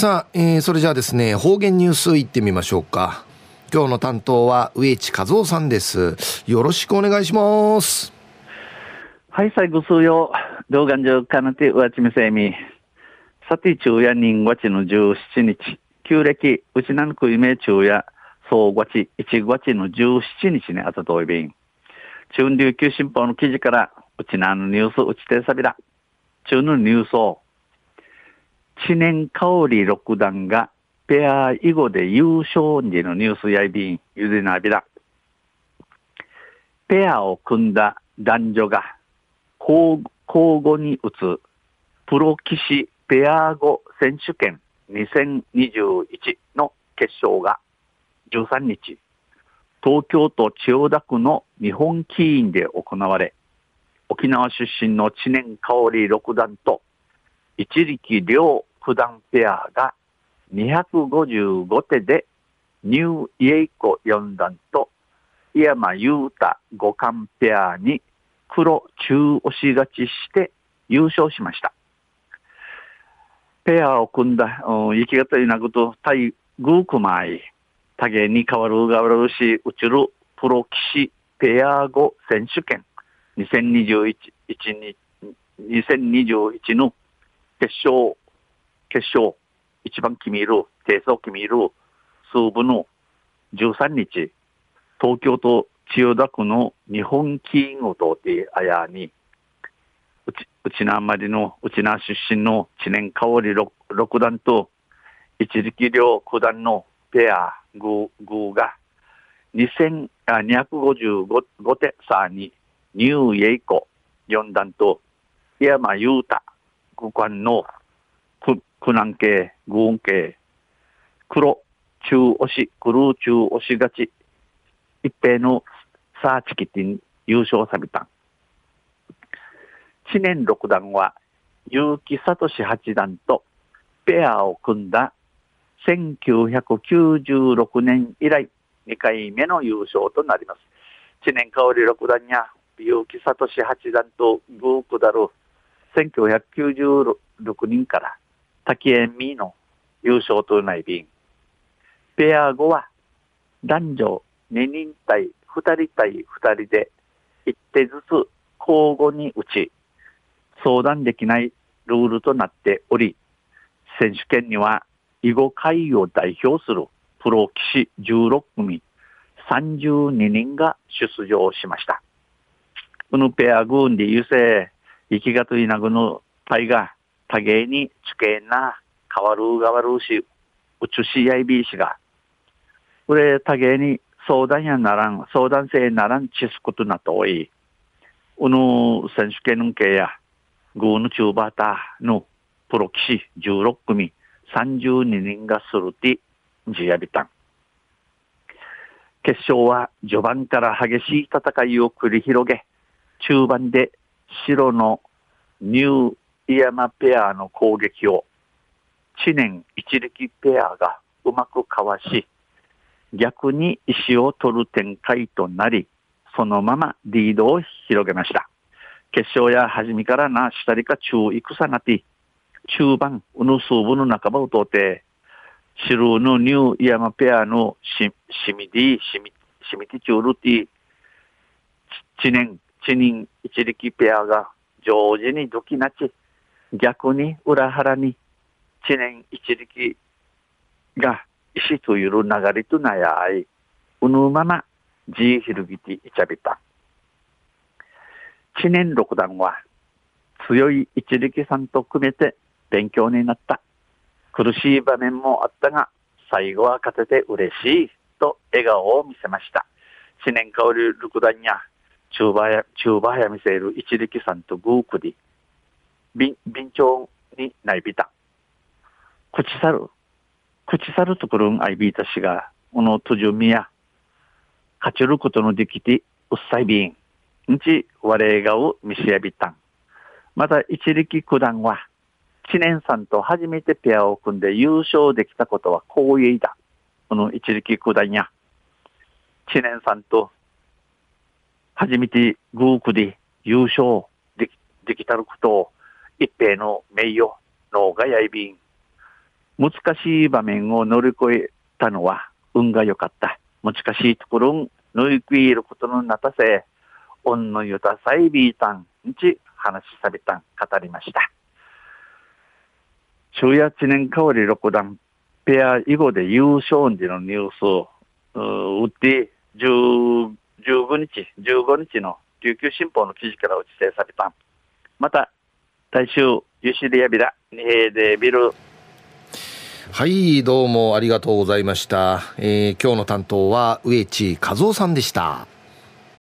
さあ、えー、それじゃあですね、方言ニュースいってみましょうか。今日の担当は植地和夫さんです。よろしくお願いします。はい、最後数曜、動画上かなてうわちみせみ。さて、昼夜人月の17日、旧暦、うちなんくいめ昼夜、総月、1月の17日にあたといびん。中琉球新報の記事から、うちなんのニュースうちてさびら。中のニュースを、知念香り六段がペア囲碁で優勝時のニュースやいびん、ゆでなびら。ペアを組んだ男女が交互に打つプロ棋士ペア語選手権2021の決勝が13日、東京都千代田区の日本棋院で行われ、沖縄出身の知念香り六段と一力両九段ペアが255手でニューイエイコ4段と井山裕太五冠ペアに黒中押し勝ちして優勝しました。ペアを組んだ、生き方になくと対グークマイ、多芸に変わるがわるし、うちるプロ棋士ペア語選手権2021 2021の決勝決勝、一番決める、提訴決める、数部の13日、東京都千代田区の日本棋院を通ってあやに、うち、うちなあまりの、うちな出身の知念香り六段と、一力両九段のペア、グー、グーが、2255手差に、ニューエイコ四段と、山裕太五冠の苦難系、軍系、黒、中押し、黒中押し勝ち、一平のサーチキティン優勝さびたん。知念六段は、結城聡八段とペアを組んだ1996年以来2回目の優勝となります。知念香り六段や結城聡八段とグークダル1996人から滝江美の優勝とない便。ペア後は男女2人対2人対2人で1手ずつ交互に打ち、相談できないルールとなっており、選手権には囲碁界を代表するプロ棋士16組32人が出場しました。このペア軍で優勢、生きがといなぐのパイが多芸に地形な変わる変わるし、うつしやいびしが、これ多芸に相談やならん、相談性ならんちすことなとおい、うぬ選手権のけや、グーの中バーターのプロ棋士16組32人がするて、じやびたん。決勝は序盤から激しい戦いを繰り広げ、中盤で白のニュー山ペアの攻撃を知念一力ペアがうまくかわし、逆に石を取る展開となり、そのままリードを広げました。決勝や初めからなしたりか中戦なて、中盤、うぬ数部の仲間を通って、白のニューイヤマペアのし、しみで、しみ、しみてチュールティ、知念、知念一力ペアが上手にドキなち、逆に裏腹に知念一力が石という流れとなやあい、うぬままじひるぎていちゃびた。知念六段は強い一力さんと組めて勉強になった。苦しい場面もあったが、最後は勝てて嬉しいと笑顔を見せました。知念香り六段や中馬や、中馬や見せる一力さんとグークで便、便調にないびた。口去る。口去るところんあいびいたしが、この途中みや、勝ちることのできて、うっさいびん。んち、我がを見しやびたん。また、一力九段は、知念さんと初めてペアを組んで優勝できたことは光栄だ。この一力九段や、知念さんと初めてグークで優勝できできたることを一平の名誉のがやいびん。難しい場面を乗り越えたのは運が良かった。難しいところを乗り越えることのなたせ、恩のゆたさいびいたんち話しさびたん語りました。昼夜知年香り六段、ペア以後で優勝時のニュースを打って、15日、15日の琉球新報の記事から打ち制されたん。また、大衆、ユシリアビラ、二平でビル。はい、どうもありがとうございました。えー、今日の担当は植地和夫さんでした。